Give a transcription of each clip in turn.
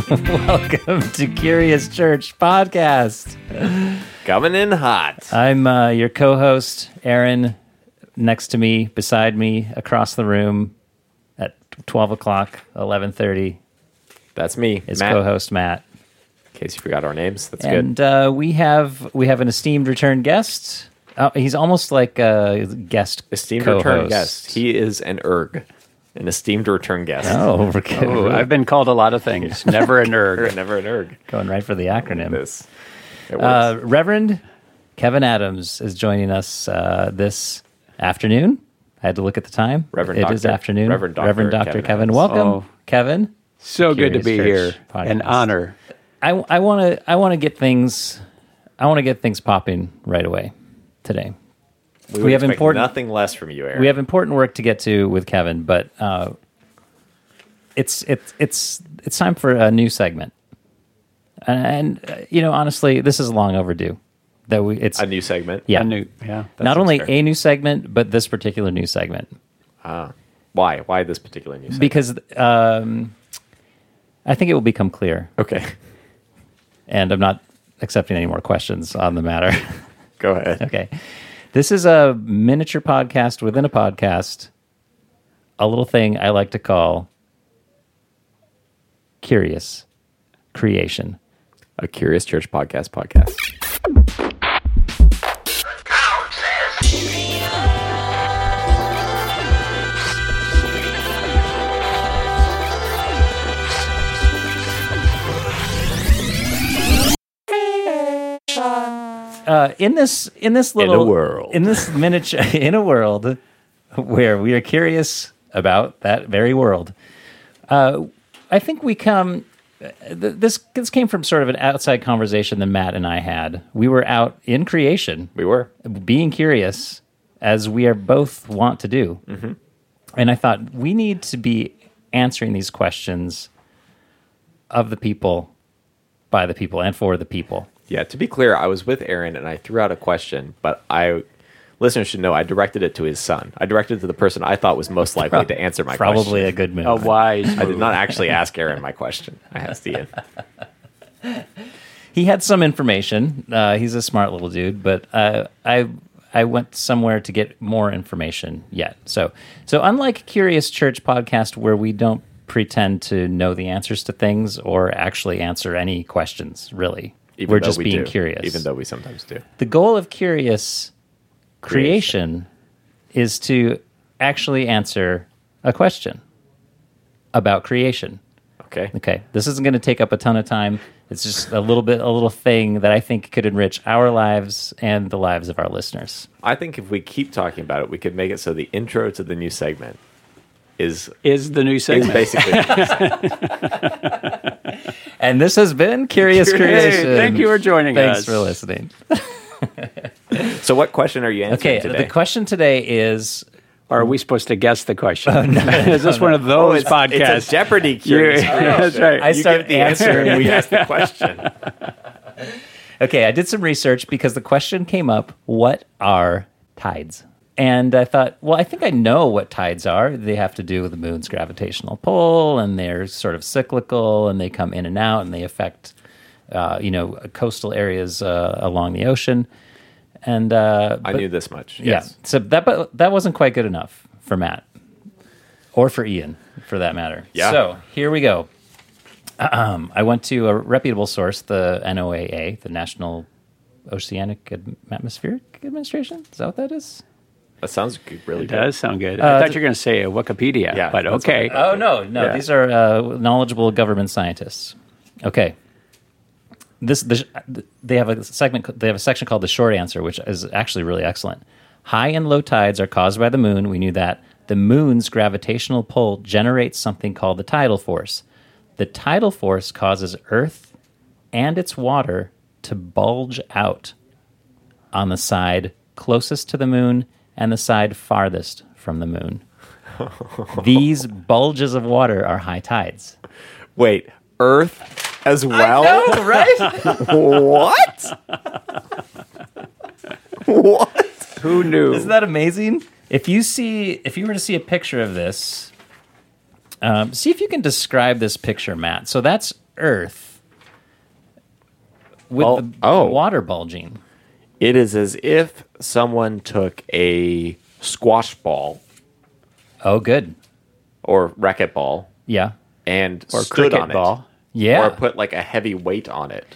Welcome to Curious Church Podcast. Coming in hot. I'm uh, your co-host, Aaron. Next to me, beside me, across the room, at twelve o'clock, eleven thirty, That's me, is Matt. co-host Matt. In case you forgot our names, that's and good. And uh, we have we have an esteemed return guest. Uh, he's almost like a guest Esteemed co-host. return guest. He is an erg, an esteemed return guest. Oh, we're good. Oh, I've been called a lot of things. Never a nerd. Never an erg. going right for the acronym. This. Uh, Reverend Kevin Adams is joining us uh, this afternoon. I had to look at the time. Reverend It is Dr. afternoon. Reverend Dr. Reverend Dr. Kevin Kevin. Adams. Welcome, Oh. Kevin. So good to be Church here. podcast. An honor. I I want to I want to get things I want to get things popping right away today. We, we have important- nothing less from you, Aaron. We have important work to get to with Kevin, but uh, it's it's it's it's time for a new segment. And, uh, you know, honestly, this is long overdue. That we it's a new segment. yeah, A new, yeah. not only fair. a new segment, but this particular new segment Ah, Why? Why this particular new segment? because um, I think it will become clear, okay, and I'm not accepting any more questions on the matter. go ahead. okay, this is a miniature podcast within a podcast, a little thing I like to call curious creation. A Curious Church podcast podcast. Uh, in this in this little world. in this miniature in a world where we are curious about that very world. Uh, I think we come. This this came from sort of an outside conversation that Matt and I had. We were out in creation, We were. being curious, as we are both want to do. And I thought we need to be answering these questions of the people, by the people, and for the people. Yeah, to be clear, I was with Aaron and I threw out a question, but I listeners should know I directed it to his son. I directed it to the person I thought was most likely to answer my question. Probably a good move. a wise. I did not actually ask Aaron my question. I asked Ian. he had some information. Uh, he's a smart little dude, but uh, I I went somewhere to get more information yet. So so unlike Curious Church podcast, where we don't pretend to know the answers to things or actually answer any questions, really, Even we're just we being do, curious. Even though we sometimes do. the goal of Curious creation is to actually answer a question about creation. Okay. Okay, this isn't going to take up a ton of time. It's just a little bit, a little thing that I think could enrich our lives and the lives of our listeners. I think if we keep talking about it, we could make it so the intro to the new segment is Is the new is segment. basically And this has been Curious Creation. thank you for joining Thanks us. Thanks for listening. So what question are you answering Okay, today? the question today is Or are we supposed to guess the question? Oh, is this oh, one of oh, those Oh, it's, podcasts? It's a Jeopardy curious. Yeah, creation. that's right. I You start give the answer and we ask the question. okay. I did some research because the question came up: What are tides? And I thought, well, I think I know what tides are. They have to do with the moon's gravitational pull, and they're sort of cyclical, and they come in and out, and they affect, uh, you know, coastal areas uh, along the ocean. And uh, I but- knew this much. yeah, so that but that wasn't quite good enough for Matt, or for Ian, for that matter. Yeah. So here we go. Um, I went to a reputable source, the NOAA, the National Oceanic Atmospheric Administration. Is that what that is? That sounds really It good. does sound good. Uh, I thought you were going to say Wikipedia, Yeah, but okay. Oh no, no, Yeah. these are uh, knowledgeable government scientists. Okay. This the, they have a segment. They have a section called the short answer, which is actually really excellent. High and low tides are caused by the moon. We knew that. The moon's gravitational pull generates something called the tidal force. The tidal force causes Earth and its water to bulge out on the side closest to the moon and the side farthest from the moon. These bulges of water are high tides. Wait, Earth as well? right? What? what? Who knew? Isn't that amazing? If you see, if you were to see a picture of this, um, see if you can describe this picture, Matt. So that's Earth with Oh, the oh. water bulging? It is as if someone took a squash ball Oh, good. or racquetball Yeah. and Or stood cricket on ball. Yeah. it, or put like a heavy weight on it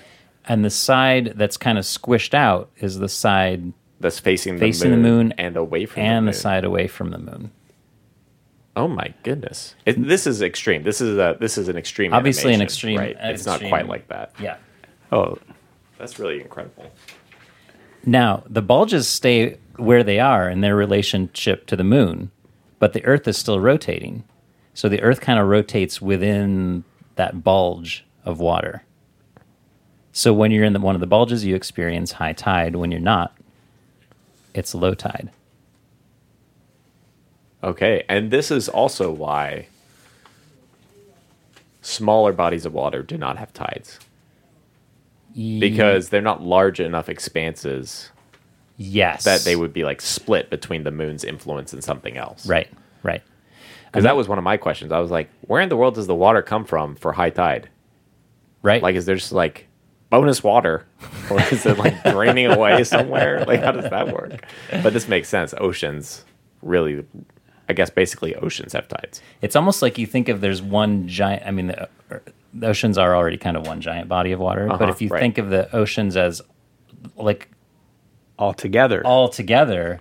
and the side that's kind of squished out is the side that's facing the, Facing the moon, moon and away from and the, the side away from the moon. Oh my goodness! It, this is extreme. This is a this is an extreme. Obviously an animation, extreme- right? an It's not extreme- quite like that. Yeah. Oh, That's really incredible. Now, the bulges stay where they are in their relationship to the moon, but the Earth is still rotating. So the Earth kind of rotates within that bulge of water. So when you're in the, one of the bulges, you experience high tide. When you're not, it's low tide. Okay, and this is also why smaller bodies of water do not have tides because they're not large enough expanses yes, that they would be like split between the moon's influence and something else. right, right. Because that was one of my questions. I was like, where in the world does the water come from for high tide? Right. Like, is there just like bonus water, or is it like draining away somewhere? Like, how does that work? But this makes sense. Oceans really, I guess, basically oceans have tides. It's almost like you think of there's one giant. I mean, the, the oceans are already kind of one giant body of water. but Uh-huh, if you right. think of the oceans as like all together, all together,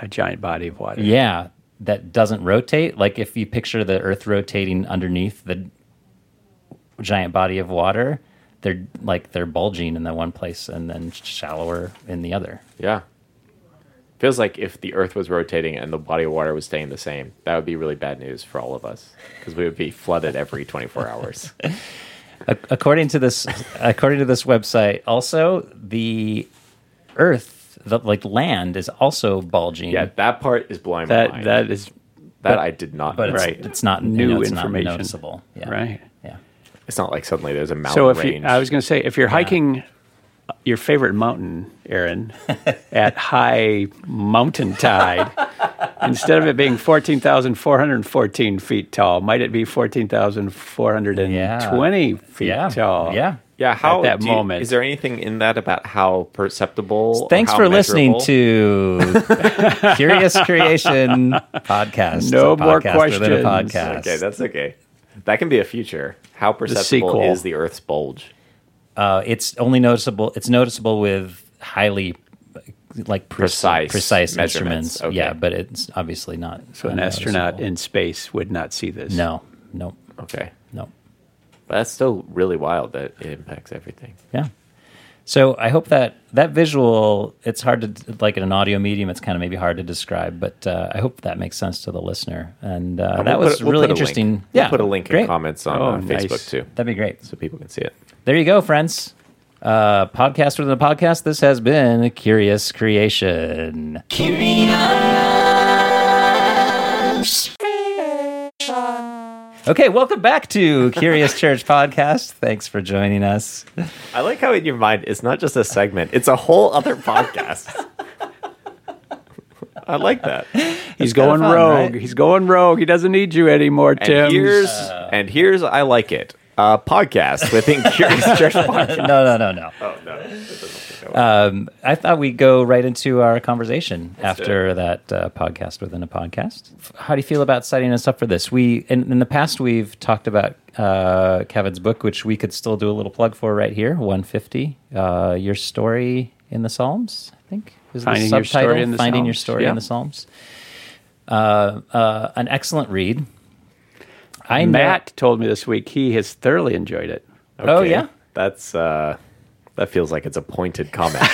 a giant body of water. yeah, that doesn't rotate. Like if you picture the Earth rotating underneath the giant body of water, they're like they're bulging in the one place and then shallower in the other. Yeah. Feels like if the Earth was rotating and the body of water was staying the same, that would be really bad news for all of us because we would be flooded every 24 hours. According to this according to this website also the earth the like land is also bulging Yeah, that part is blowing my mind. That is that I did not but know. it's, Right. it's not New you know, it's not noticeable yeah right. yeah It's not like suddenly there's a mountain So if range. you, I was going to say, if you're hiking your favorite mountain, Aaron, at high mountain tide, instead of it being fourteen thousand four hundred fourteen feet tall, might it be fourteen thousand four hundred and twenty feet yeah tall? yeah yeah, how that do you- moment. is there anything in that about how perceptible? thanks how for listening to curious creation podcast No a more podcast within a questions. podcast Okay, that's okay. That can be a future. How perceptible sequel. is the Earth's bulge? Uh, it's only noticeable it's noticeable with highly like pre- Precise precise measurements. instruments Okay. yeah but it's obviously not So an astronaut in space would not see this. no no Okay, no but that's still really wild that it impacts everything. Yeah. So I hope that that visual, it's hard to like in an audio medium, it's kind of maybe hard to describe, but uh, I hope that makes sense to the listener. And uh, We'll that put- was we'll really put a link. interesting. We'll Yeah, put a link great. in comments on Oh, uh, nice. Facebook too, That'd be great. so people can see it. There you go, friends. Uh, podcast within a podcast. This has been Curious Creation. Curious. Okay, welcome back to Curious Church Podcast. Thanks for joining us. I like how in your mind it's not just a segment; it's a whole other podcast. I like that. He's kinda going fun, rogue. right? He's going rogue. He doesn't need you anymore, And Tim. here's and here's I like it. A podcast within Curious Church Podcast. No, no, no, no. Oh no, that doesn't go. Um, I thought we'd go right into our conversation Let's after that uh, podcast within a podcast. How do you feel about setting us up for this? We in, in the past we've talked about uh, Kevin's book, which we could still do a little plug for right here. One fifty, uh, your story in the Psalms. I think is Finding the Your subtitle. Story in the Finding your story Yeah. in the Psalms. Uh, uh, an excellent read. I know- Matt told me this week he has thoroughly enjoyed it. Oh, yeah? that's uh, that feels like it's a pointed comment.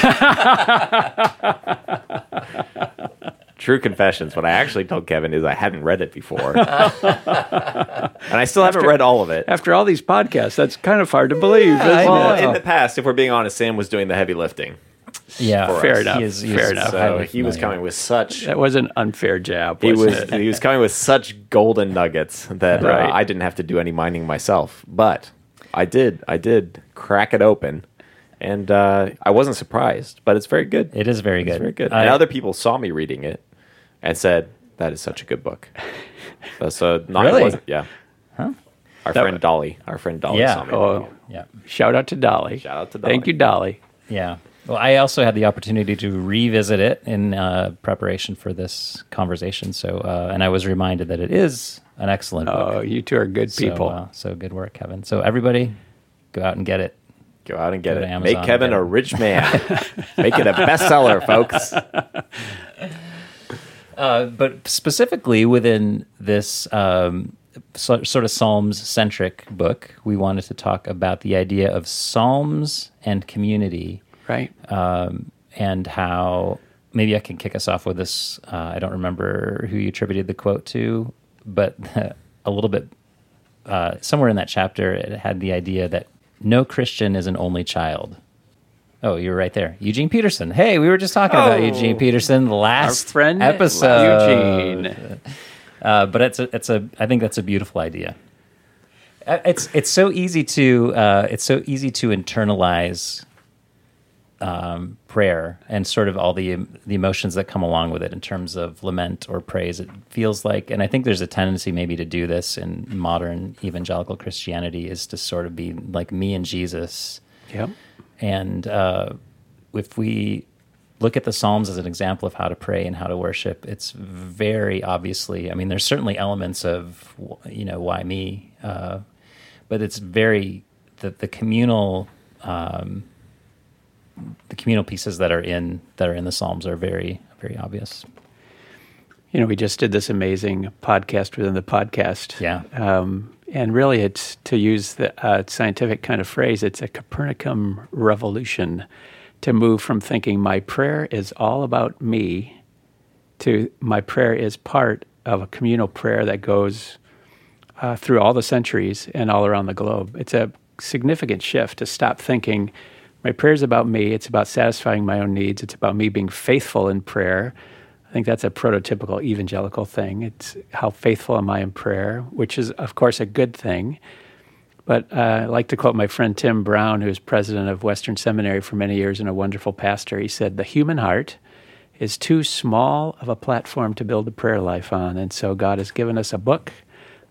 True confessions. What I actually told Kevin is I hadn't read it before, and I still haven't read all of it. After all these podcasts, that's kind of hard to believe. it? Well, in the past, if we're being honest, Sam was doing the heavy lifting, yeah, for Fair us. enough. He is- he Fair enough. so highly he was coming with such. That was an unfair jab. He Wasn't it? he was coming with such golden nuggets that Right. uh, I didn't have to do any mining myself, but I did. I did crack it open, and uh, I wasn't surprised. But it's very good. It is very It's good. very good. I- and other people saw me reading it and said that is such a good book. So, so not Really? wasn't- yeah. Our That friend was- Dolly. Our friend Dolly Yeah. saw me. Oh, Yeah. shout out to Dolly. Shout out to Dolly. Thank you, Dolly. Yeah. Well, I also had the opportunity to revisit it in uh, preparation for this conversation. So, uh, and I was reminded that it is an excellent book. Oh, you two are good So, people. uh, so good work, Kevin. So everybody, go out and get it. Go out and get Go it. Amazon Make Kevin a rich man. Make it a bestseller, folks. Uh, but specifically within this um, so, sort of Psalms centric book, we wanted to talk about the idea of Psalms and community right? um, and how maybe I can kick us off with this. Uh, I don't remember who you attributed the quote to, but a little bit uh, somewhere in that chapter, it had the idea that no Christian is an only child. Oh, you're right there, Eugene Peterson. Hey, we were just talking about Oh. Eugene Peterson Our last friend episode. Eugene. Uh, but it's a, it's a, I think that's a beautiful idea. Uh, It's it's so easy to uh, it's so easy to internalize um, prayer and sort of all the the emotions that come along with it in terms of lament or praise. It feels like, and I think there's a tendency maybe to do this in modern evangelical Christianity is to sort of be like me and Jesus. Yep. And uh, if we look at the Psalms as an example of how to pray and how to worship, it's very obviously. I mean, there's certainly elements of you know why me, uh, but it's very the the communal um, the communal pieces that are in that are in the Psalms are very very obvious. You know, we just did this amazing podcast within the podcast. Yeah. Um, and really, it's to use the uh, scientific kind of phrase, it's a Copernican revolution to move from thinking my prayer is all about me to my prayer is part of a communal prayer that goes uh, through all the centuries and all around the globe. It's a significant shift to stop thinking my prayer is about me, it's about satisfying my own needs, it's about me being faithful in prayer. I think that's a prototypical evangelical thing. It's how faithful am I in prayer, which is, of course, a good thing. But uh, I like to quote my friend Tim Brown, who was president of Western Seminary for many years and a wonderful pastor. He said, The human heart is too small of a platform to build a prayer life on. And so God has given us a book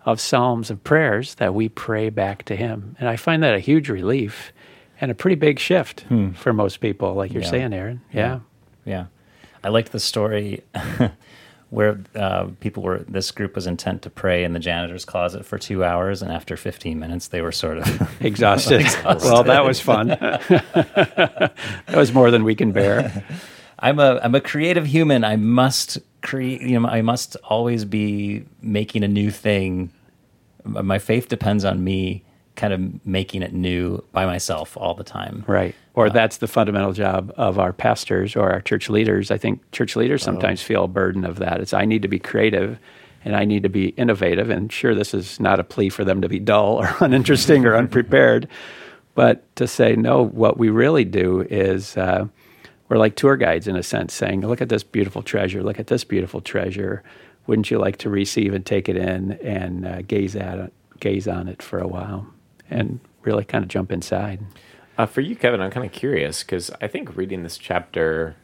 of psalms of prayers that we pray back to Him. And I find that a huge relief and a pretty big shift for most people, like you're Yeah. saying, Aaron. Yeah. Yeah, I liked the story where uh, people were. This group was intent to pray in the janitor's closet for two hours, and after 15 minutes, they were sort of Exhausted. well, that was fun. that was more than we can bear. I'm a I'm a creative human. I must create. You know, I must always be making a new thing. My faith depends on me kind of making it new by myself all the time. Right. Or that's the fundamental job of our pastors or our church leaders. I think church leaders sometimes feel a burden of that. It's I need to be creative and I need to be innovative. And sure, this is not a plea for them to be dull or uninteresting or unprepared, but to say, no, what we really do is uh, we're like tour guides in a sense, saying, look at this beautiful treasure, look at this beautiful treasure. Wouldn't you like to receive and take it in and uh, gaze at it, gaze on it for a while and really kind of jump inside? Uh, for you, Kevin, I'm kind of curious because I think reading this chapter,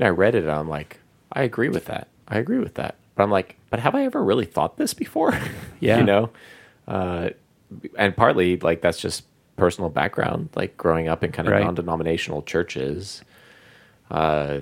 I read it and I'm like, I agree with that. I agree with that. But I'm like, but have I ever really thought this before? Yeah. you know? Uh, and partly, like, that's just personal background, like growing up in kind of Right. non denominational churches. Uh,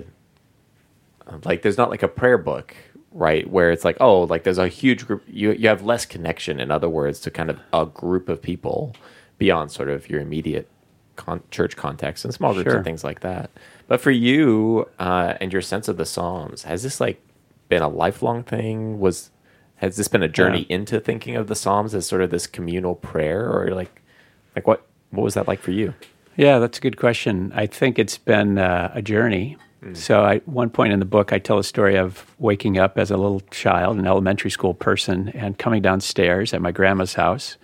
like, there's not like a prayer book, right? Where it's like, oh, like there's a huge group, you, you have less connection, in other words, to kind of a group of people beyond sort of your immediate con- church context and small groups Sure. and things like that. But for you uh, and your sense of the Psalms, has this like been a lifelong thing? Was has this been a journey Yeah. into thinking of the Psalms as sort of this communal prayer, or like, like what what was that like for you? Yeah, that's a good question. I think it's been uh, a journey. So, I, one point in the book, I tell a story of waking up as a little child, an elementary school person, and coming downstairs at my grandma's house.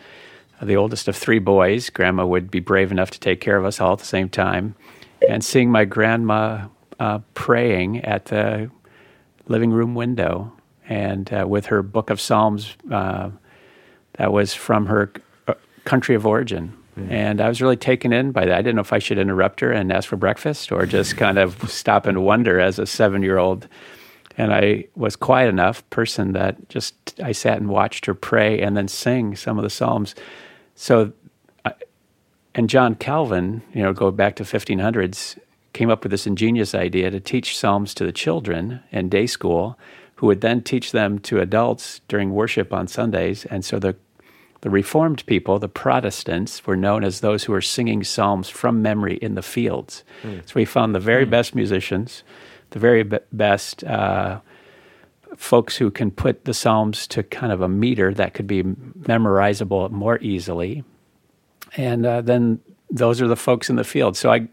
The oldest of three boys, grandma would be brave enough to take care of us all at the same time, and seeing my grandma uh, praying at the living room window and uh, with her book of Psalms uh, that was from her uh, country of origin. Mm-hmm. And I was really taken in by that. I didn't know if I should interrupt her and ask for breakfast or just mm-hmm. kind of stop and wonder as a seven year old. and I was quiet enough person that just I sat and watched her pray and then sing some of the psalms. So, and John Calvin, you know, go back to 1500s, came up with this ingenious idea to teach psalms to the children in day school, who would then teach them to adults during worship on Sundays. And so the the Reformed people, the Protestants, were known as those who were singing psalms from memory in the fields. So we found the very best musicians, the very be- best uh, folks who can put the psalms to kind of a meter that could be memorizable more easily. And uh, then those are the folks in the field. So I,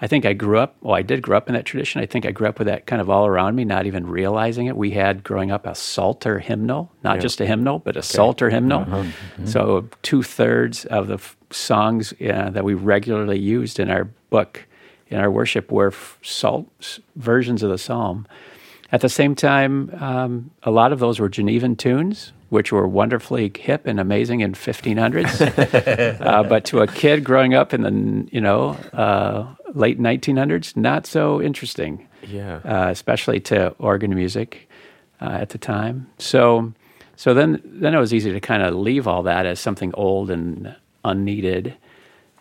I think I grew up, well, I did grow up in that tradition. I think I grew up with that kind of all around me, not even realizing it. We had growing up a Psalter hymnal, not just a hymnal, but a Psalter hymnal. So two thirds of the f- songs uh, that we regularly used in our book, in our worship, were f- psal- s- versions of the psalm. At the same time, um, a lot of those were Genevan tunes, which were wonderfully hip and amazing in 1500s. uh, but to a kid growing up in the you know uh, late 1900s, not so interesting. Yeah. Uh, especially to organ music uh, at the time. So, so then then it was easy to kind of leave all that as something old and unneeded.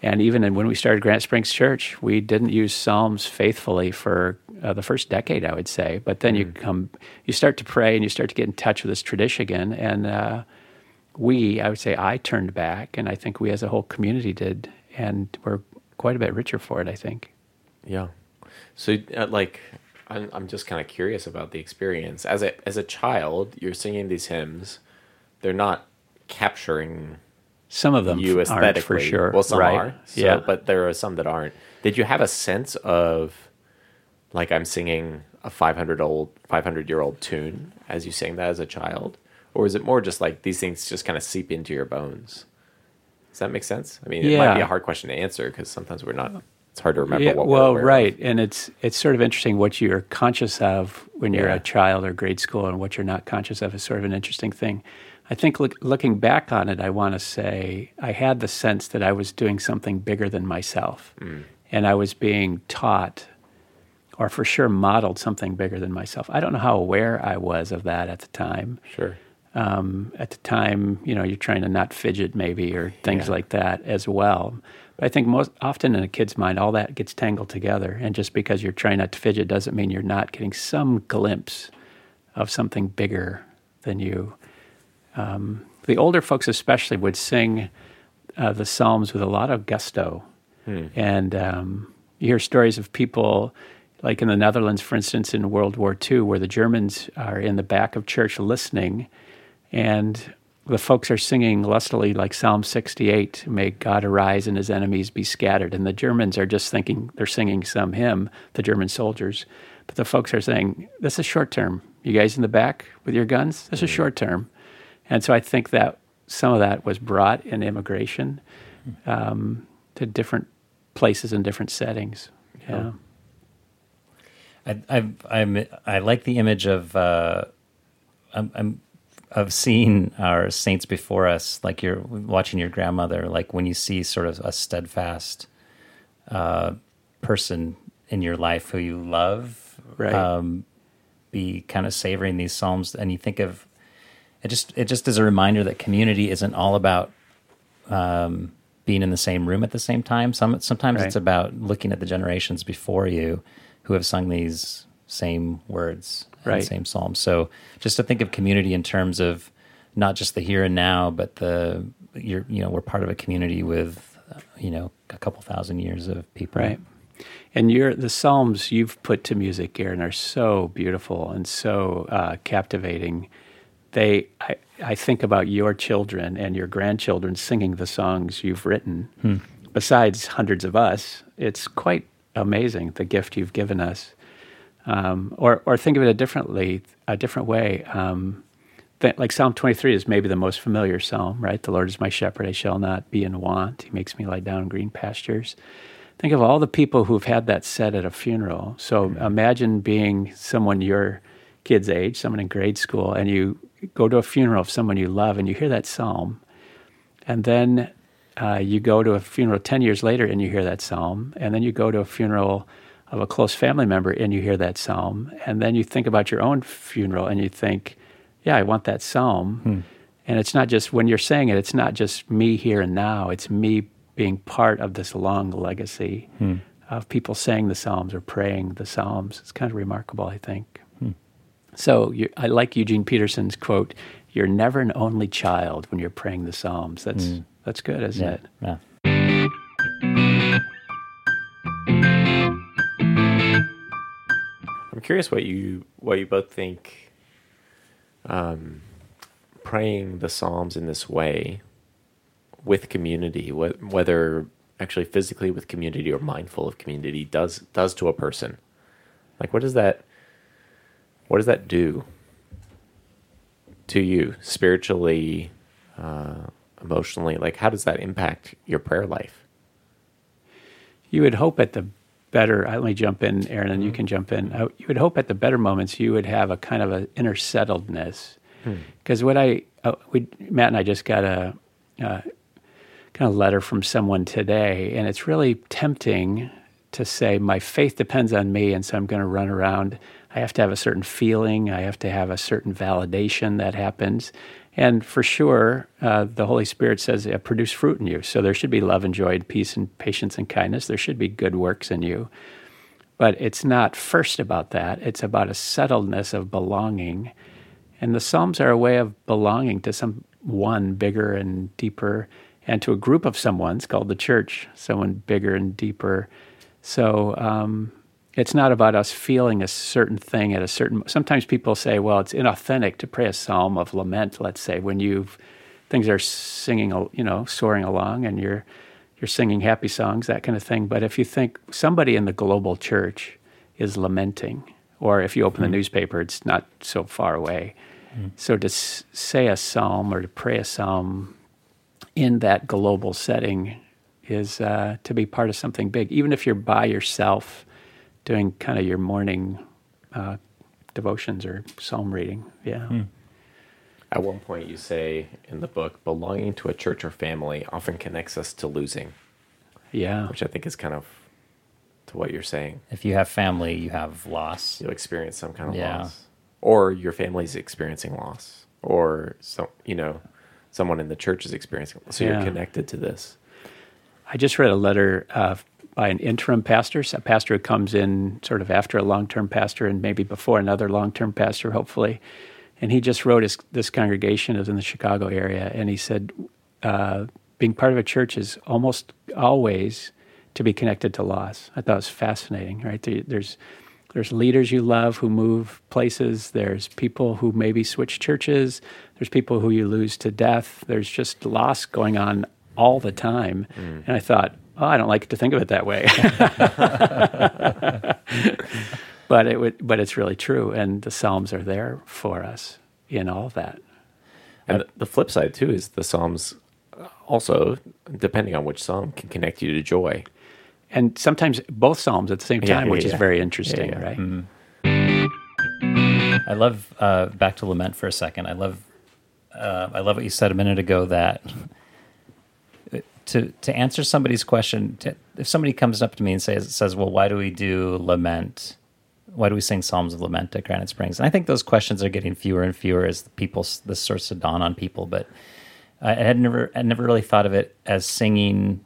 And even in, when we started Granite Springs Church, we didn't use Psalms faithfully for uh, the first decade, I would say. But then you come, you start to pray and you start to get in touch with this tradition again. And uh, we, I would say, I turned back, and I think we as a whole community did, and we're quite a bit richer for it. I think. Yeah. So, uh, like, I'm, I'm just kind of curious about the experience. As a as a child, you're singing these hymns. They're not capturing Some of them you aesthetically. for sure. Well, some right. are. So, yeah. But there are some that aren't. Did you have a sense of, like, I'm singing a 500 old 500 year old tune as you sang that as a child, or is it more just like these things just kind of seep into your bones? Does that make sense? I mean, it might be a hard question to answer because sometimes we're not. It's hard to remember Yeah, what. well, we're aware of. right, and it's it's sort of interesting what you're conscious of when you're Yeah. a child or grade school, and what you're not conscious of is sort of an interesting thing. I think look, looking back on it, I want to say I had the sense that I was doing something bigger than myself, Mm. and I was being taught, or for sure modeled something bigger than myself. I don't know how aware I was of that at the time Sure. um, at the time, you know, you're trying to not fidget maybe or things Yeah. like that as well. But I think most often in a kid's mind, all that gets tangled together. And just because you're trying not to fidget doesn't mean you're not getting some glimpse of something bigger than you. Um, the older folks, especially, would sing uh, the Psalms with a lot of gusto. And um, you hear stories of people, like in the Netherlands, for instance, in World War II, where the Germans are in the back of church listening, and the folks are singing lustily, like Psalm 68, May God arise and his enemies be scattered. And the Germans are just thinking they're singing some hymn, the German soldiers. But the folks are saying, This is short term. You guys in the back with your guns, this is short term. And so I think that some of that was brought in immigration um, to different places and different settings. Yeah. I, I, I'm, I like the image of, uh, I'm, I'm, of seeing our saints before us, like you're watching your grandmother, like when you see sort of a steadfast uh, person in your life who you love, Right. um, be kind of savoring these psalms, and you think of it just it just is a reminder that community isn't all about um, being in the same room at the same time. Some sometimes Right. it's about looking at the generations before you who have sung these same words Right. same psalms. So just to think of community in terms of not just the here and now, but the you're you know we're part of a community with uh, you know a couple thousand years of people. Right. And your the psalms you've put to music, Aaron, are so beautiful and so uh, captivating. They, I, I think about your children and your grandchildren singing the songs you've written. Besides hundreds of us, it's quite amazing the gift you've given us. Um, or, or think of it a differently, a different way. Um, that, like Psalm 23 is maybe the most familiar psalm, right? The Lord is my shepherd; I shall not be in want. He makes me lie down in green pastures. Think of all the people who've had that said at a funeral. So imagine being someone your kid's age, someone in grade school, and you go to a funeral of someone you love and you hear that psalm. And then uh, you go to a funeral 10 years later and you hear that psalm. And then you go to a funeral of a close family member and you hear that psalm and then you think about your own funeral and you think yeah i want that psalm Hmm. and it's not just when you're saying it it's not just me here and now it's me being part of this long legacy Hmm. of people saying the psalms or praying the psalms it's kind of remarkable i think. So you, i like eugene peterson's quote you're never an only child when you're praying the psalms that's that's good isn't it Hmm. Yeah. I'm curious what you what you both think. Um, praying the Psalms in this way with community, wh- whether actually physically with community or mindful of community, does does to a person. Like, what does that? What does that do to you spiritually, uh, emotionally? Like, how does that impact your prayer life? you would hope at the better let me jump in aaron and you can jump in uh, you would hope at the better moments you would have a kind of an inner settledness because what i uh, we matt and i just got a uh, kind of letter from someone today and it's really tempting to say my faith depends on me and so i'm going to run around i have to have a certain feeling. I have to have a certain validation that happens. And for sure uh, the holy spirit says uh, produce fruit in you. So there should be love and joy and peace and patience and kindness. There should be good works in you. But it's not first about that. It's about a settledness of belonging. And the Psalms are a way of belonging to some one bigger and deeper, and to a group of someone's called the church, someone bigger and deeper. So um, it's not about us feeling a certain thing at a certain. Sometimes people say, "Well, it's inauthentic to pray a psalm of lament." Let's say when you've things are singing, you know, soaring along, and you're you're singing happy songs, that kind of thing. But if you think somebody in the global church is lamenting, or if you open the newspaper, it's not so far away. So to s- say a psalm or to pray a psalm in that global setting is uh, to be part of something big, even if you're by yourself doing kind of your morning uh, devotions or psalm reading. Yeah. At one point, you say in the book, belonging to a church or family often connects us to losing, Yeah. which I think is kind of to what you're saying. If you have family, you have loss. You'll experience some kind of Yeah. loss, or your family's experiencing loss, or some, you know, someone in the church is experiencing. Loss. So Yeah. you're connected to this. I just read a letter uh, by an interim pastor, a pastor who comes in sort of after a long term pastor and maybe before another long term pastor, hopefully. And he just wrote his, this congregation is in the Chicago area. And he said, uh, being part of a church is almost always to be connected to loss. I thought it was fascinating, right? There's, there's leaders you love who move places. There's people who maybe switch churches. There's people who you lose to death. There's just loss going on all the time. And I thought, oh, I don't like to think of it that way. but it would, but it's really true. And the Psalms are there for us in all that. And the, the flip side too is the Psalms also, depending on which psalm, can connect you to joy. And sometimes both Psalms at the same time, yeah, which is very interesting, Yeah, yeah. right? I love uh, back to lament for a second. I love uh, I love what you said a minute ago that to to answer somebody's question, to, if somebody comes up to me and says says, "Well, why do we do lament? Why do we sing psalms of lament at Granite Springs?" And I think those questions are getting fewer and fewer as people this starts to dawn on people. But I had never I never really thought of it as singing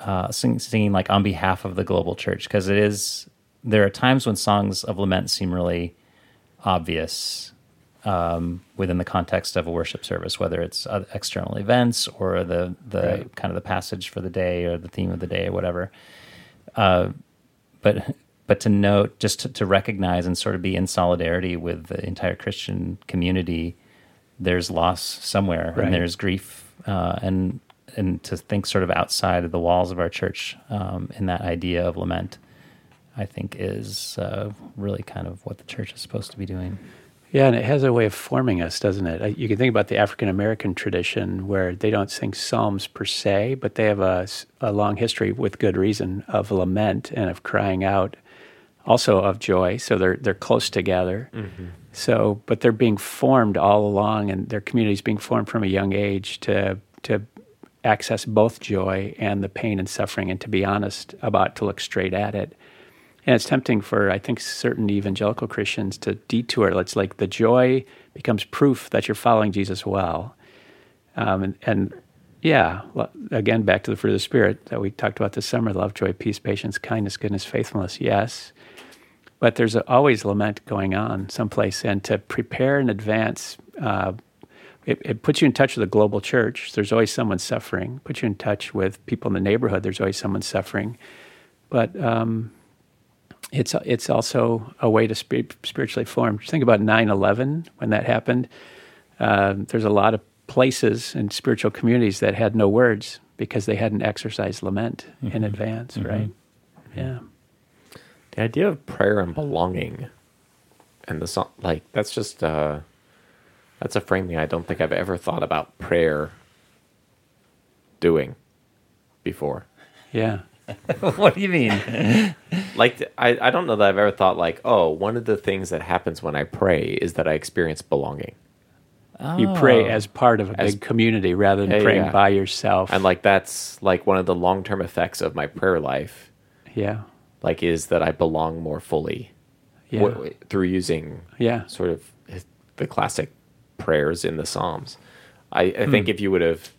uh, sing, singing like on behalf of the global church because it is there are times when songs of lament seem really obvious um, within the context of a worship service, whether it's uh, external events or the the Right. kind of the passage for the day or the theme of the day or whatever. Uh, but but to note, just to, to recognize and sort of be in solidarity with the entire Christian community, there's loss somewhere Right. and there's grief uh, and and to think sort of outside of the walls of our church um, in that idea of lament. I think is uh, really kind of what the church is supposed to be doing. Yeah, and it has a way of forming us, doesn't it? You can think about the African American tradition where they don't sing psalms per se, but they have a long history with good reason of lament and of crying out, also of joy. So they're they're close together. Mm-hmm. So, but they're being formed all along, and their communities being formed from a young age to to access both joy and the pain and suffering, and to be honest about to look straight at it. And it's tempting for, I think, certain evangelical Christians to detour. It's like the joy becomes proof that you're following Jesus well. Um, and, and yeah, again, back to the fruit of the Spirit that we talked about this summer love, joy, peace, patience, kindness, goodness, faithfulness. Yes. But there's always lament going on someplace. And to prepare in advance, uh, it, it puts you in touch with the global church. There's always someone suffering. Puts you in touch with people in the neighborhood. There's always someone suffering. But um, it's it's also a way to spi- spiritually form. Just think about 9/11 when that happened. Uh, there's a lot of places and spiritual communities that had no words because they hadn't exercised lament in advance, right? Yeah. The idea of prayer and belonging, and the song, like that's just uh, that's a framing I don't think I've ever thought about prayer doing before. Yeah. what do you mean? Like I, I don't know that I've ever thought like, oh, one of the things that happens when I pray is that I experience belonging. You pray Oh. as part of a As- big community rather than Yeah, praying yeah. by yourself. And like that's like one of the long term effects of my prayer life, yeah. like is that I belong more fully Yeah. w- through using Yeah. sort of the classic prayers in the Psalms. I, I think Hmm. if you would have,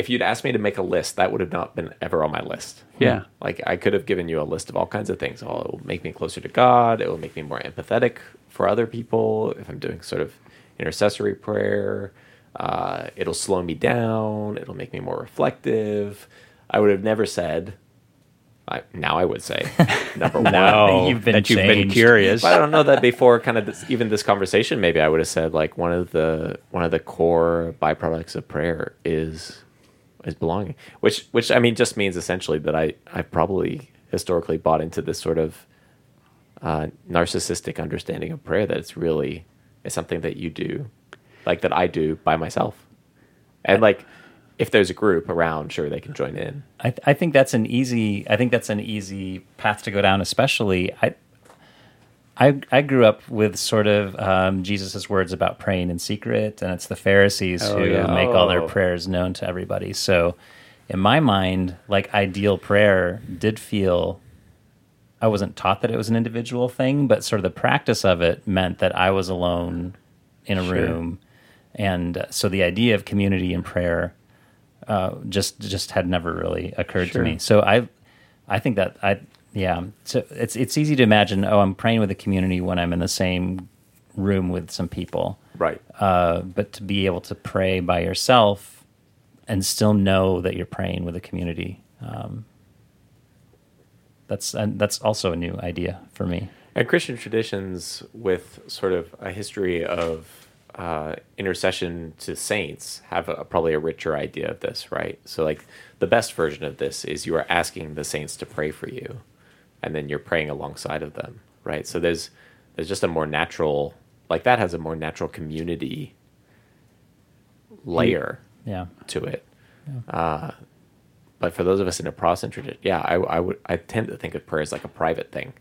if you'd asked me to make a list, that would have not been ever on my list. Yeah. Like I could have given you a list of all kinds of things. Oh, it will make me closer to God. It will make me more empathetic for other people if I'm doing sort of intercessory prayer. Uh, it'll slow me down. It'll make me more reflective. I would have never said. I, now I would say number one. No, You've been that you've been curious. But I don't know that before kind of this, even this conversation, maybe I would have said like one of the one of the core byproducts of prayer is is belonging, which which I mean just means essentially that I I probably historically bought into this sort of uh, narcissistic understanding of prayer that it's really is something that you do, like that I do by myself, and like if there's a group around, sure they can join in. I, I think that's an easy. I think that's an easy path to go down. Especially, I, I, I grew up with sort of um, Jesus' words about praying in secret, and it's the Pharisees Oh, who yeah. make all their Oh. prayers known to everybody. So, in my mind, like ideal prayer did feel. I wasn't taught that it was an individual thing, but sort of the practice of it meant that I was alone in a Sure. room, and uh, so the idea of community and prayer uh, just just had never really occurred Sure. to me. So I I think that I yeah. So it's it's easy to imagine. Oh, I'm praying with a community when I'm in the same room with some people. Right. Uh, but to be able to pray by yourself and still know that you're praying with a community, um, that's and that's also a new idea for me. And Christian traditions with sort of a history of uh, intercession to saints have a, probably a richer idea of this, right? So, like, the best version of this is you are asking the saints to pray for you, and then you're praying alongside of them, right? So there's there's just a more natural, like that has a more natural community layer Yeah. to it. Uh, but for those of us in a Protestant tradition, yeah, I, I would I tend to think of prayer as like a private thing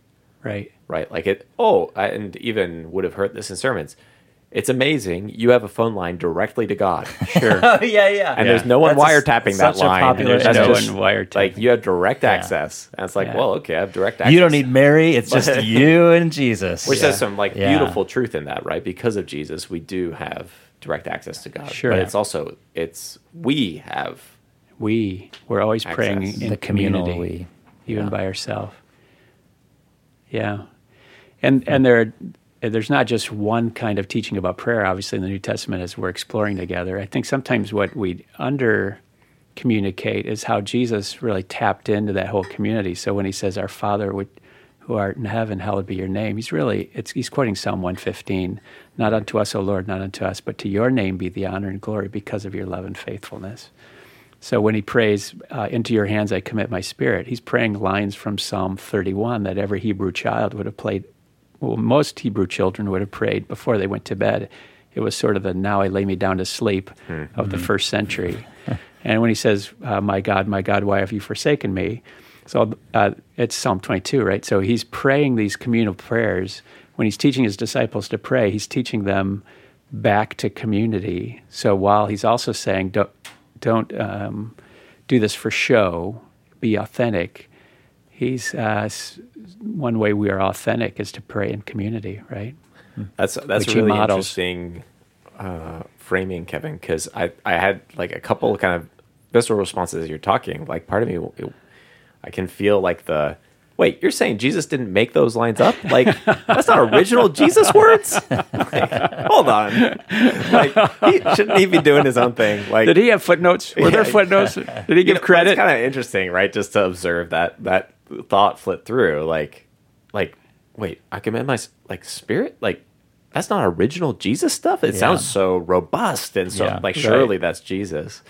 right. right? Like it. Oh, I- and even would have heard this in sermons. It's amazing. You have a phone line directly to God, Sure. Oh yeah, yeah. and there's no one That's a- wiretapping that such a line. popular- There's no just- one wiretapping. Like you have direct Yeah. access, and it's like, Yeah. well, okay, I have direct access. You don't need Mary. It's just you and Jesus. which Yeah. there's some like Yeah. beautiful truth in that, right? Because of Jesus, we do have direct access to God. Sure. but it's also it's we have We we're always praying in the communal community, we. even Yeah. by ourselves. Yeah, and and there there's not just one kind of teaching about prayer. Obviously, in the New Testament, as we're exploring together, I think sometimes what we under communicate is how Jesus really tapped into that whole community. So when he says, "Our Father, which, who art in heaven, hallowed be your name," he's really it's he's quoting Psalm 115, "Not unto us, O Lord, not unto us, but to your name be the honor and glory because of your love and faithfulness." So when he prays, uh, Into your hands I commit my spirit, he's praying lines from Psalm 31 that every Hebrew child would have played, well, most Hebrew children would have prayed before they went to bed. It was sort of the now I lay me down to sleep of the first century. and when he says, uh, My God, my God, why have you forsaken me? So uh, it's Psalm 22, right? So he's praying these communal prayers. When he's teaching his disciples to pray, he's teaching them back to community. So while he's also saying, don't, don't um, do this for show, be authentic, He's uh, one way we are authentic is to pray in community, right? That's that's Which really interesting uh, framing, Kevin. Because I I had like a couple kind of visceral responses as you're talking. Like part of me, it, I can feel like the wait. You're saying Jesus didn't make those lines up? Like that's not original Jesus words. Like, hold on. Like he, shouldn't he be doing his own thing? Like Did he have footnotes? Were there footnotes? Did he give credit? It's kind of interesting, right? Just to observe that that thought flip through, like, like, wait, I commend my like spirit, like that's not original Jesus stuff. It Yeah. sounds so robust and so Yeah. like Right. surely that's Jesus.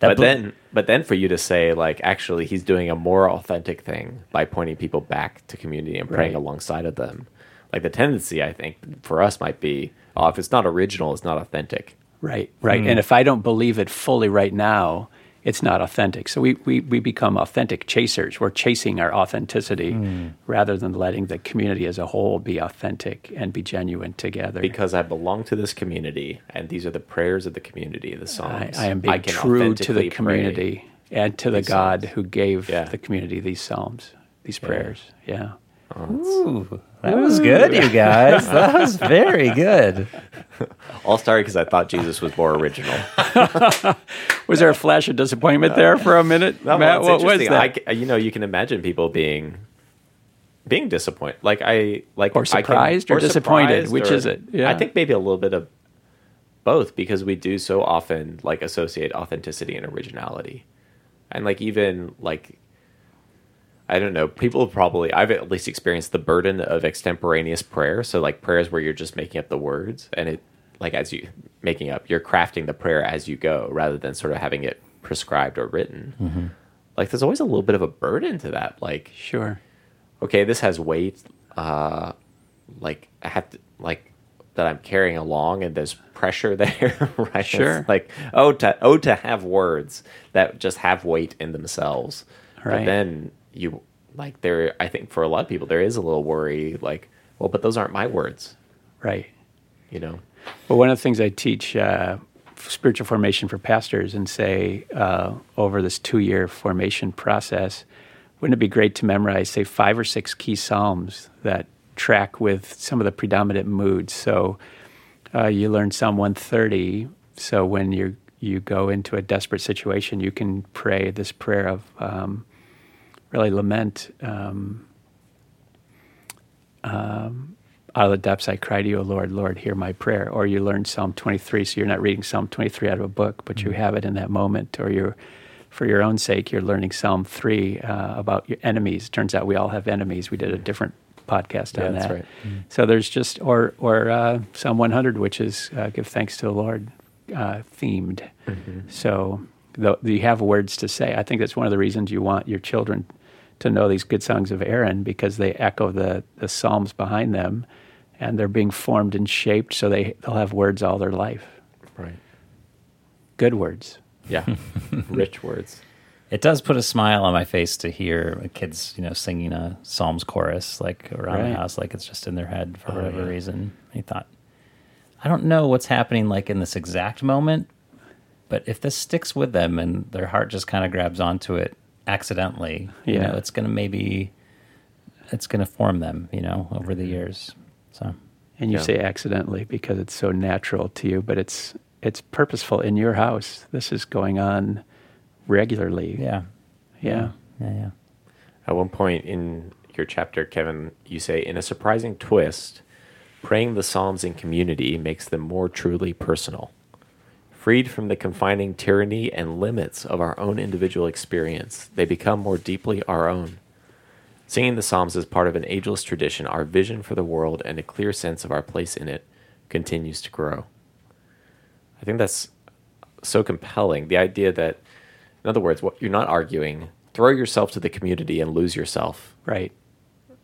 That but bl- then, but then for you to say like actually he's doing a more authentic thing by pointing people back to community and praying Right. alongside of them. Like the tendency, I think, for us might be, oh, if it's not original, it's not authentic. Right, right. And mm. if I don't believe it fully right now, it's not authentic. So we, we, we become authentic chasers. We're chasing our authenticity hmm. rather than letting the community as a whole be authentic and be genuine together. because I belong to this community, and these are the prayers of the community, the I, psalms. I am being can true to the community and to the God psalms. who gave Yeah. the community these psalms, these prayers. Yeah. Ooh, that was good, you guys. That was very good. pray. All started because I thought Jesus was more original. Was there a flash of disappointment there for a minute, No, Matt? well, What was that? I you know, you can imagine people being being disappointed, like I like Or I can- surprised or disappointed. surprised Which or- is it? Yeah. I think maybe a little bit of both because we do so often like associate authenticity and originality, and like even like I don't know. People probably I've at least experienced the burden of extemporaneous prayer. So like prayers where you're just making up the words and it like as you making up, you're crafting the prayer as you go rather than sort of having it prescribed or written. Like there's always a little bit of a burden to that. Like Sure. okay, this has weight. Uh, like I have to like that I'm carrying along, and there's pressure there, right? It's Sure. like oh to oh to have words that just have weight in themselves. But Right. then you like there. I think for a lot of people there is a little worry, like well, but those aren't my words, Right. you know. Well, one of the things I teach uh, spiritual formation for pastors and say uh, over this two year formation process, wouldn't it be great to memorize, say, five or six key Psalms that track with some of the predominant moods? So uh, you learn Psalm 130. So when you you go into a desperate situation, you can pray this prayer of um, really lament. Um, out of the depths I cry to you, O Lord, Lord, hear my prayer. Or you learn Psalm 23, so you're not reading Psalm 23 out of a book, but you have it in that moment. Or you're, for your own sake, you're learning Psalm 3 uh, about your enemies. Turns out we all have enemies. We did a different podcast Yeah, on that's that. right. So there's just, or, or uh, Psalm 100, which is uh, give thanks to the Lord uh, themed. So the, you have words to say. I think that's one of the reasons you want your children to know these good songs of Aaron because they echo the, the psalms behind them, and they're being formed and shaped so they they'll have words all their life. Right. Good words. Yeah. Rich words. It does put a smile on my face to hear kids, you know, singing a Psalms chorus like around Right. the house, like it's just in their head for Oh, whatever yeah. reason. I thought, I don't know what's happening like in this exact moment, but if this sticks with them and their heart just kind of grabs onto it accidentally, you know, it's going to maybe, it's going to form them, you know, over the mm-hmm. years. So, And you Yeah. say accidentally because it's so natural to you, but it's it's purposeful in your house. This is going on regularly. yeah. Yeah. Yeah. Yeah. At one point in your chapter, Kevin, you say, in a surprising twist, praying the Psalms in community makes them more truly personal. Freed from the confining tyranny and limits of our own individual experience, they become more deeply our own. Singing the Psalms as part of an ageless tradition, our vision for the world and a clear sense of our place in it continues to grow. I think that's so compelling. The idea that, in other words, what you're not arguing, throw yourself to the community and lose yourself. Right.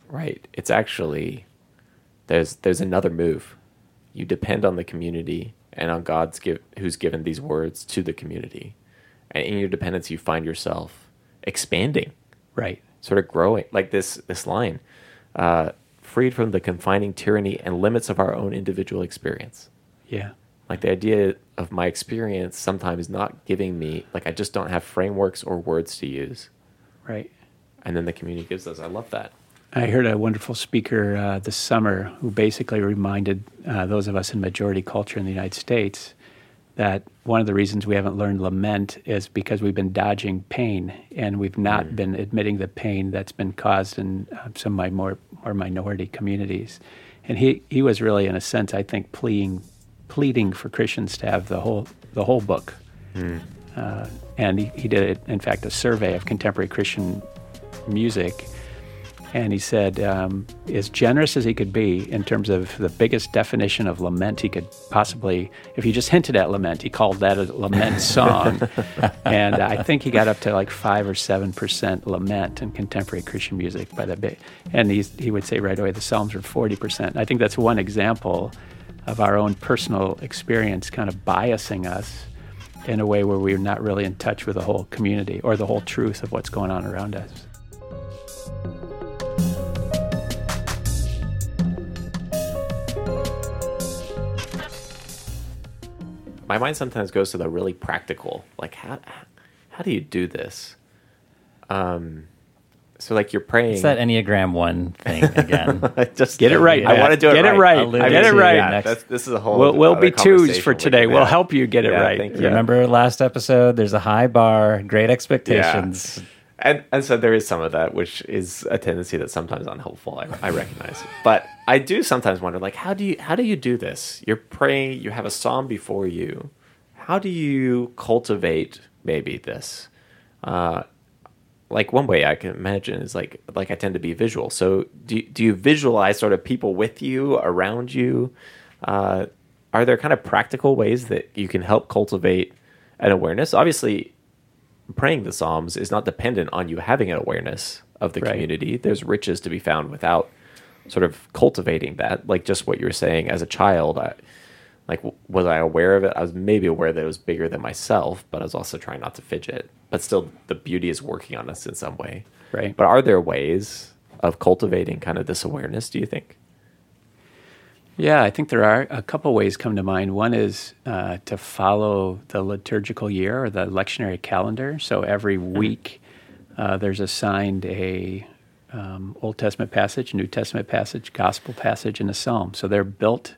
Right. It's actually there's there's another move. You depend on the community and on God's give who's given these words to the community. And in your dependence you find yourself expanding, Right. sort of growing. Like this this line. Uh, freed from the confining tyranny and limits of our own individual experience. Yeah. Like the idea of my experience sometimes not giving me like I just don't have frameworks or words to use. Right. and then the community gives those. I love that. I heard a wonderful speaker uh, this summer who basically reminded uh, those of us in majority culture in the United States that one of the reasons we haven't learned lament is because we've been dodging pain and we've not Mm. been admitting the pain that's been caused in uh, some of my more, more minority communities. And he, he was really, in a sense, I think, pleading, pleading for Christians to have the whole, the whole book. Uh, and he, he did, in fact, a survey of contemporary Christian music and he said, um, as generous as he could be in terms of the biggest definition of lament he could possibly, if he just hinted at lament, he called that a lament song. and I think he got up to like five or seven percent lament in contemporary Christian music by the bit. And he's, he would say right away the Psalms were 40%. I think that's one example of our own personal experience kind of biasing us in a way where we're not really in touch with the whole community or the whole truth of what's going on around us. My mind sometimes goes to the really practical, like how how do you do this? Um, so like you're praying. It's that Enneagram one thing again. just Get it right, I want to do it Get it right. Get it right. next. Yeah, this is a whole. We'll, we'll be twos for today. We'll help you get it Yeah, right. thank you. Remember last episode? There's a high bar, great expectations. And and so there is some of that, which is a tendency that's sometimes unhelpful. I, I recognize, but I do sometimes wonder, like, how do you how do you do this? You're praying, you have a psalm before you. How do you cultivate maybe this? Uh, like one way I can imagine is like like I tend to be visual. So do do you visualize sort of people with you around you? Uh, are there kind of practical ways that you can help cultivate an awareness? Obviously, praying the Psalms is not dependent on you having an awareness of the Right. community. There's riches to be found without sort of cultivating that. Like just what you were saying as a child, I, like was I aware of it? I was maybe aware that it was bigger than myself, but I was also trying not to fidget. But still, the beauty is working on us in some way. Right. But are there ways of cultivating kind of this awareness? Do you think? Yeah, I think there are a couple ways come to mind. One is uh, to follow the liturgical year or the lectionary calendar. So every week uh, there's assigned a um, Old Testament passage, New Testament passage, Gospel passage, and a Psalm. So they're built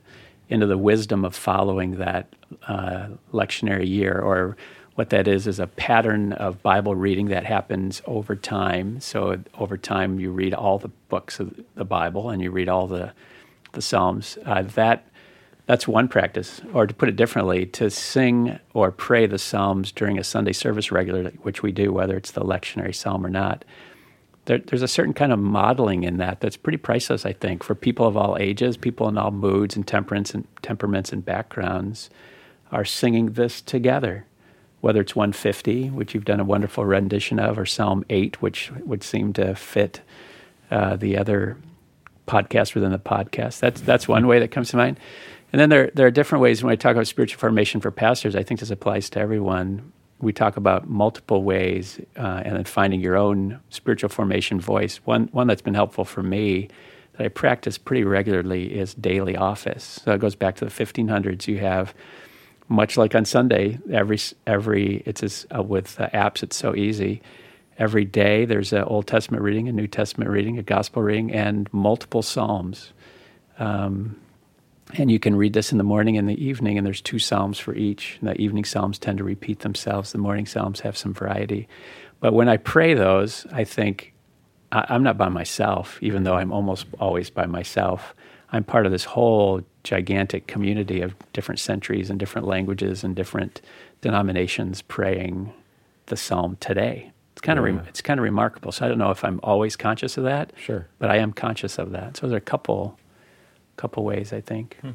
into the wisdom of following that uh, lectionary year, or what that is is a pattern of Bible reading that happens over time. So over time, you read all the books of the Bible and you read all the the Psalms. Uh, that that's one practice, or to put it differently, to sing or pray the Psalms during a Sunday service regularly, which we do, whether it's the lectionary psalm or not. There, there's a certain kind of modeling in that that's pretty priceless, I think, for people of all ages, people in all moods and temperaments and temperaments and backgrounds, are singing this together. Whether it's 150, which you've done a wonderful rendition of, or Psalm 8, which would seem to fit uh, the other podcast within the podcast. That's that's one way that comes to mind. And then there there are different ways when I talk about spiritual formation for pastors. I think this applies to everyone. We talk about multiple ways, uh, and then finding your own spiritual formation voice. One one that's been helpful for me that I practice pretty regularly is daily office. So it goes back to the 1500s. You have much like on Sunday, every every it's as, uh, with uh, apps. It's so easy. Every day there's an Old Testament reading, a New Testament reading, a Gospel reading, and multiple Psalms. Um, and you can read this in the morning and the evening, and there's two Psalms for each. The evening Psalms tend to repeat themselves. The morning Psalms have some variety. But when I pray those, I think I, I'm not by myself, even though I'm almost always by myself. I'm part of this whole gigantic community of different centuries and different languages and different denominations praying the psalm today. It's kind of Yeah. re- it's kind of remarkable. So I don't know if I'm always conscious of that. Sure. but I am conscious of that. So there's a couple couple ways I think. Hmm.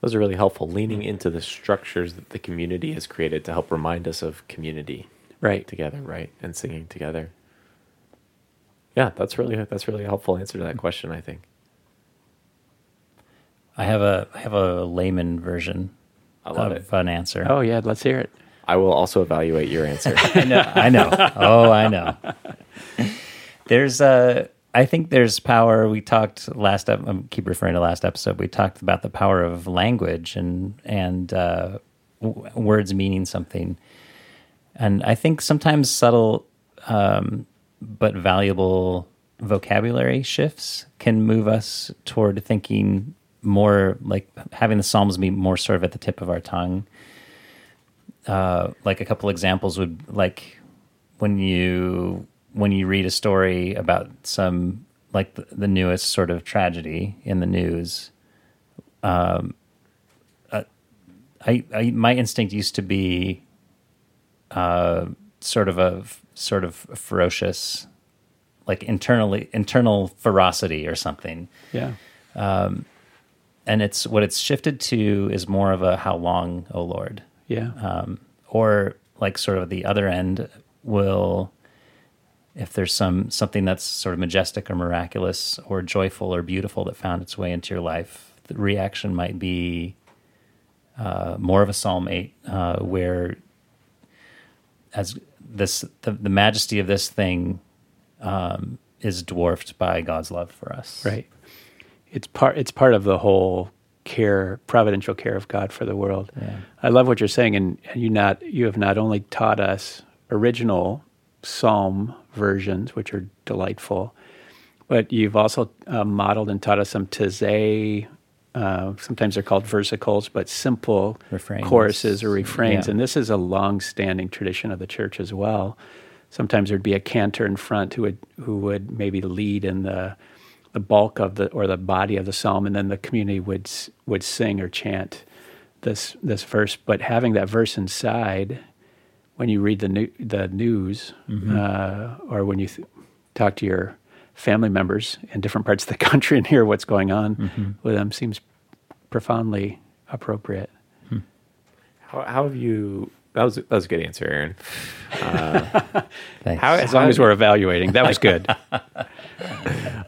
Those are really helpful. Leaning into the structures that the community has created to help remind us of community Right. together, right, and singing together. Yeah, that's really that's really a helpful answer to that question. I think. I have a I have a layman version I love of it. an answer. Oh yeah, let's hear it. I will also evaluate your answer. I know. I know. Oh, I know. There's uh I think there's power. We talked last. ep- I keep referring to last episode. We talked about the power of language and and uh, w- words meaning something. And I think sometimes subtle um, but valuable vocabulary shifts can move us toward thinking more like having the Psalms be more sort of at the tip of our tongue. Uh, like a couple examples would like when you when you read a story about some like the, the newest sort of tragedy in the news. Um, uh, I, I my instinct used to be uh, sort of a sort of ferocious, like internally internal ferocity or something. Yeah. Um, and it's what it's shifted to is more of a how long, oh Lord, Yeah. um, or like sort of the other end will if there's some something that's sort of majestic or miraculous or joyful or beautiful that found its way into your life the reaction might be uh, more of a psalm 8 uh, where as this the, the majesty of this thing um, is dwarfed by god's love for us Right. It's part. It's part of the whole care, providential care of God for the world. Yeah. I love what you're saying, and, and you not you have not only taught us original psalm versions, which are delightful, but you've also uh, modeled and taught us some tizay. Uh, sometimes they're called versicles, but simple Refrains. choruses or refrains. Yeah. And this is a long-standing tradition of the church as well. Sometimes there'd be a cantor in front who would who would maybe lead in the the bulk of the or the body of the psalm, and then the community would would sing or chant this this verse. But having that verse inside, when you read the new, the news, mm-hmm. uh, or when you th- talk to your family members in different parts of the country and hear what's going on mm-hmm. with them, seems profoundly appropriate. Hmm. How, how have you? That was that was a good answer, Aaron. Uh, Thanks. How, As long as we're evaluating, that was good.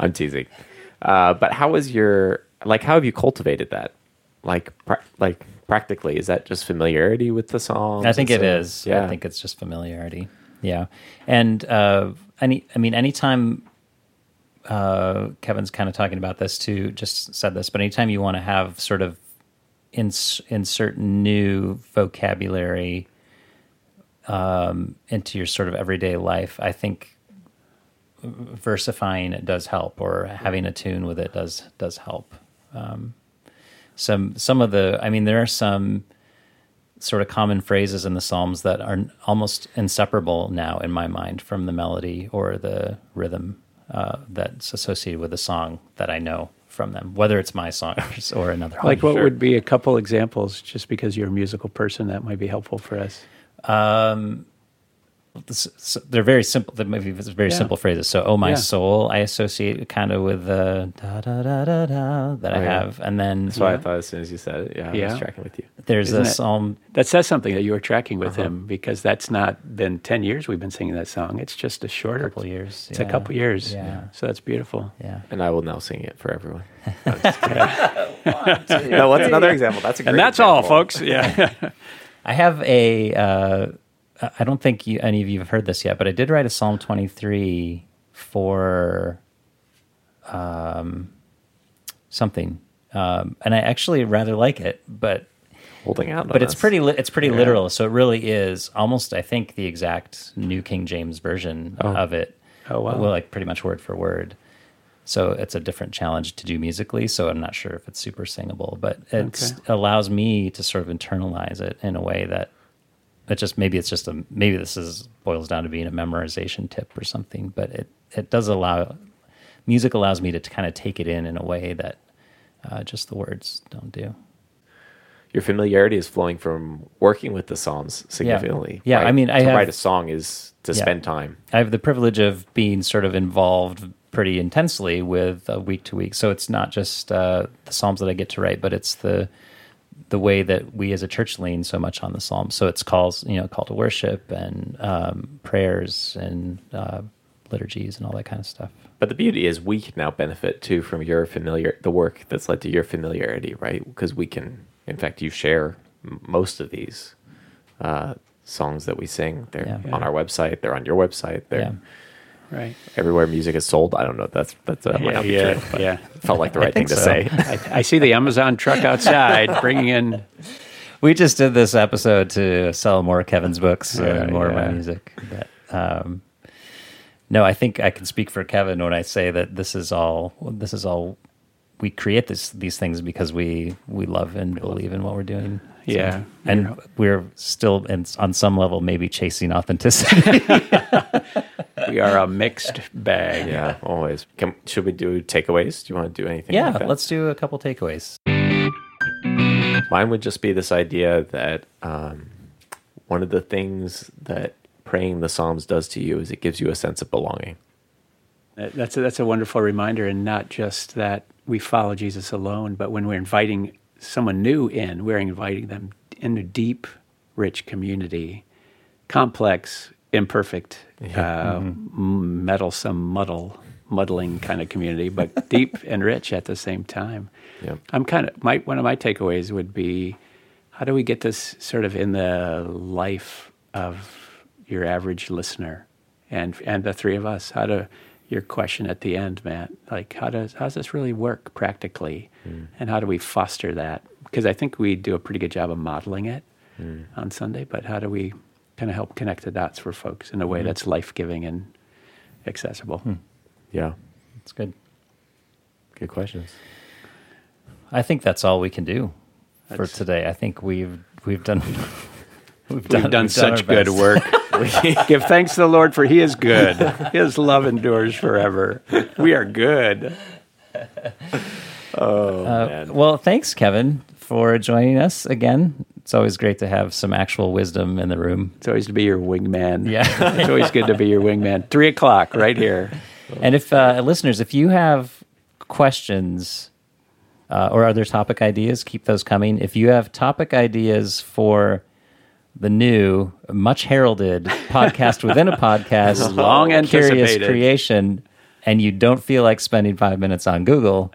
I'm teasing. Uh, but how is your like? How have you cultivated that? Like, pra- like practically, is that just familiarity with the song? I think it is. Yeah. I think it's just familiarity. Yeah, and uh, any, I mean, anytime uh, Kevin's kind of talking about this too, just said this, but anytime you want to have sort of ins- insert new vocabulary um, into your sort of everyday life, I think versifying it does help, or having a tune with it does does help. Um, some some of the, I mean, there are some sort of common phrases in the Psalms that are almost inseparable now in my mind from the melody or the rhythm uh, that's associated with the song that I know from them, whether it's my song or another. like, one. what Sure. would be a couple examples, just because you're a musical person, that might be helpful for us? Um, this- so they're very simple. They maybe very Yeah. simple phrases. So, "Oh my Yeah. soul," I associate kind of with the da da da da da that I Oh, yeah. have, and then That's why I thought as soon as you said it, yeah, I Yeah. was tracking with you. there's Isn't a it? psalm. That says something that you were tracking with Uh-huh. him because that's not been 10 years we've been singing that song. It's just a shorter Couple years. It's a yeah. couple years. Yeah. So that's beautiful. Yeah. And I will now sing it for everyone. I'm just kidding. no, what's another example? That's a great And that's all, folks. Yeah. I have a. Uh, I don't think you, any of you have heard this yet, but I did write a Psalm 23 for um, something, um, and I actually rather like it. But Holding out, but it's us. pretty li- it's pretty Yeah. literal. So it really is almost I think the exact New King James version Oh. of it. Oh, wow. Well, like pretty much word for word. So it's a different challenge to do musically. So I'm not sure if it's super singable, but it Okay. allows me to sort of internalize it in a way that it just maybe it's just a maybe this is boils down to being a memorization tip or something. But it it does allow music allows me to kind of take it in in a way that uh, just the words don't do. your familiarity is flowing from working with the Psalms significantly. Yeah, I mean, I to have- write a song is to Yeah. spend time. I have the privilege of being sort of involved pretty intensely with uh, week to week. So it's not just uh, the psalms that I get to write, but it's the the way that we as a church lean so much on the psalms. So it's calls, you know, call to worship and um, prayers and uh, liturgies and all that kind of stuff. But the beauty is we can now benefit too from your familiar the work that's led to your familiarity, right? Because we can, in fact, you share m- most of these uh, songs that we sing. They're Yeah. on our website. They're on your website. They're Yeah. Right. everywhere music is sold. I don't know. That's that's that might Yeah, not be yeah, true. Yeah. it felt like the right thing think to say. I, I see the Amazon truck outside bringing in. We just did this episode to sell more of Kevin's books Yeah, and more of my music. But, um, No, I think I can speak for Kevin when I say that this is all this is all we create this these things because we we love and believe in what we're doing. So- Yeah. and we're still in, on some level maybe chasing authenticity. We are a mixed bag. Yeah, always. Can, should we do takeaways? Do you want to do anything? yeah, like that? let's do a couple takeaways. Mine would just be this idea that um, one of the things that praying the Psalms does to you is it gives you a sense of belonging. That's a, that's a wonderful reminder, and not just that we follow Jesus alone, but when we're inviting someone new in, we're inviting them into deep, rich community, complex, imperfect, uh, m- meddlesome, muddle, muddling kind of community, but deep and rich at the same time. Yep. I'm kind of my one of my takeaways would be, how do we get this sort of in the life of your average listener, and and the three of us? How to your question at the end, Matt? Like how does how does this really work practically, hmm. and how do we foster that? Because I think we do a pretty good job of modeling it hmm. on Sunday, but how do we kind of help connect the dots for folks in a way hmm. that's life giving and accessible? Yeah, It's good. good questions. I think that's all we can do for today. I think we've we've done we've We've done, such our good work. Give thanks to the Lord for He is good. His love endures forever. We are good. Oh, Uh, man. well, thanks, Kevin, for joining us again. It's always great to have some actual wisdom in the room. It's always to be your wingman. Yeah. it's always good to be your wingman. Three o'clock, right here. And if uh, listeners, if you have questions uh, or other topic ideas, keep those coming. If you have topic ideas for the new, much heralded podcast within a podcast, Long and curious creation, and you don't feel like spending five minutes on Google,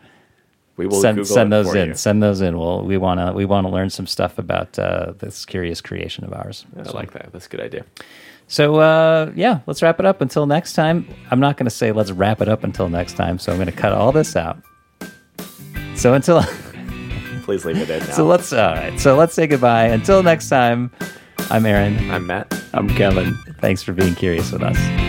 we will send send those in. you. Send those in. Well, we want to we want to learn some stuff about uh, this curious creation of ours. I like that. That's a good idea. So uh, yeah, let's wrap it up. Until next time, I'm not going to say let's wrap it up until next time. So I'm going to cut all this out. So until Please leave it in now. so let's all right. So let's say goodbye. Until next time, I'm Aaron. I'm Matt. I'm Kevin. Thanks for being curious with us.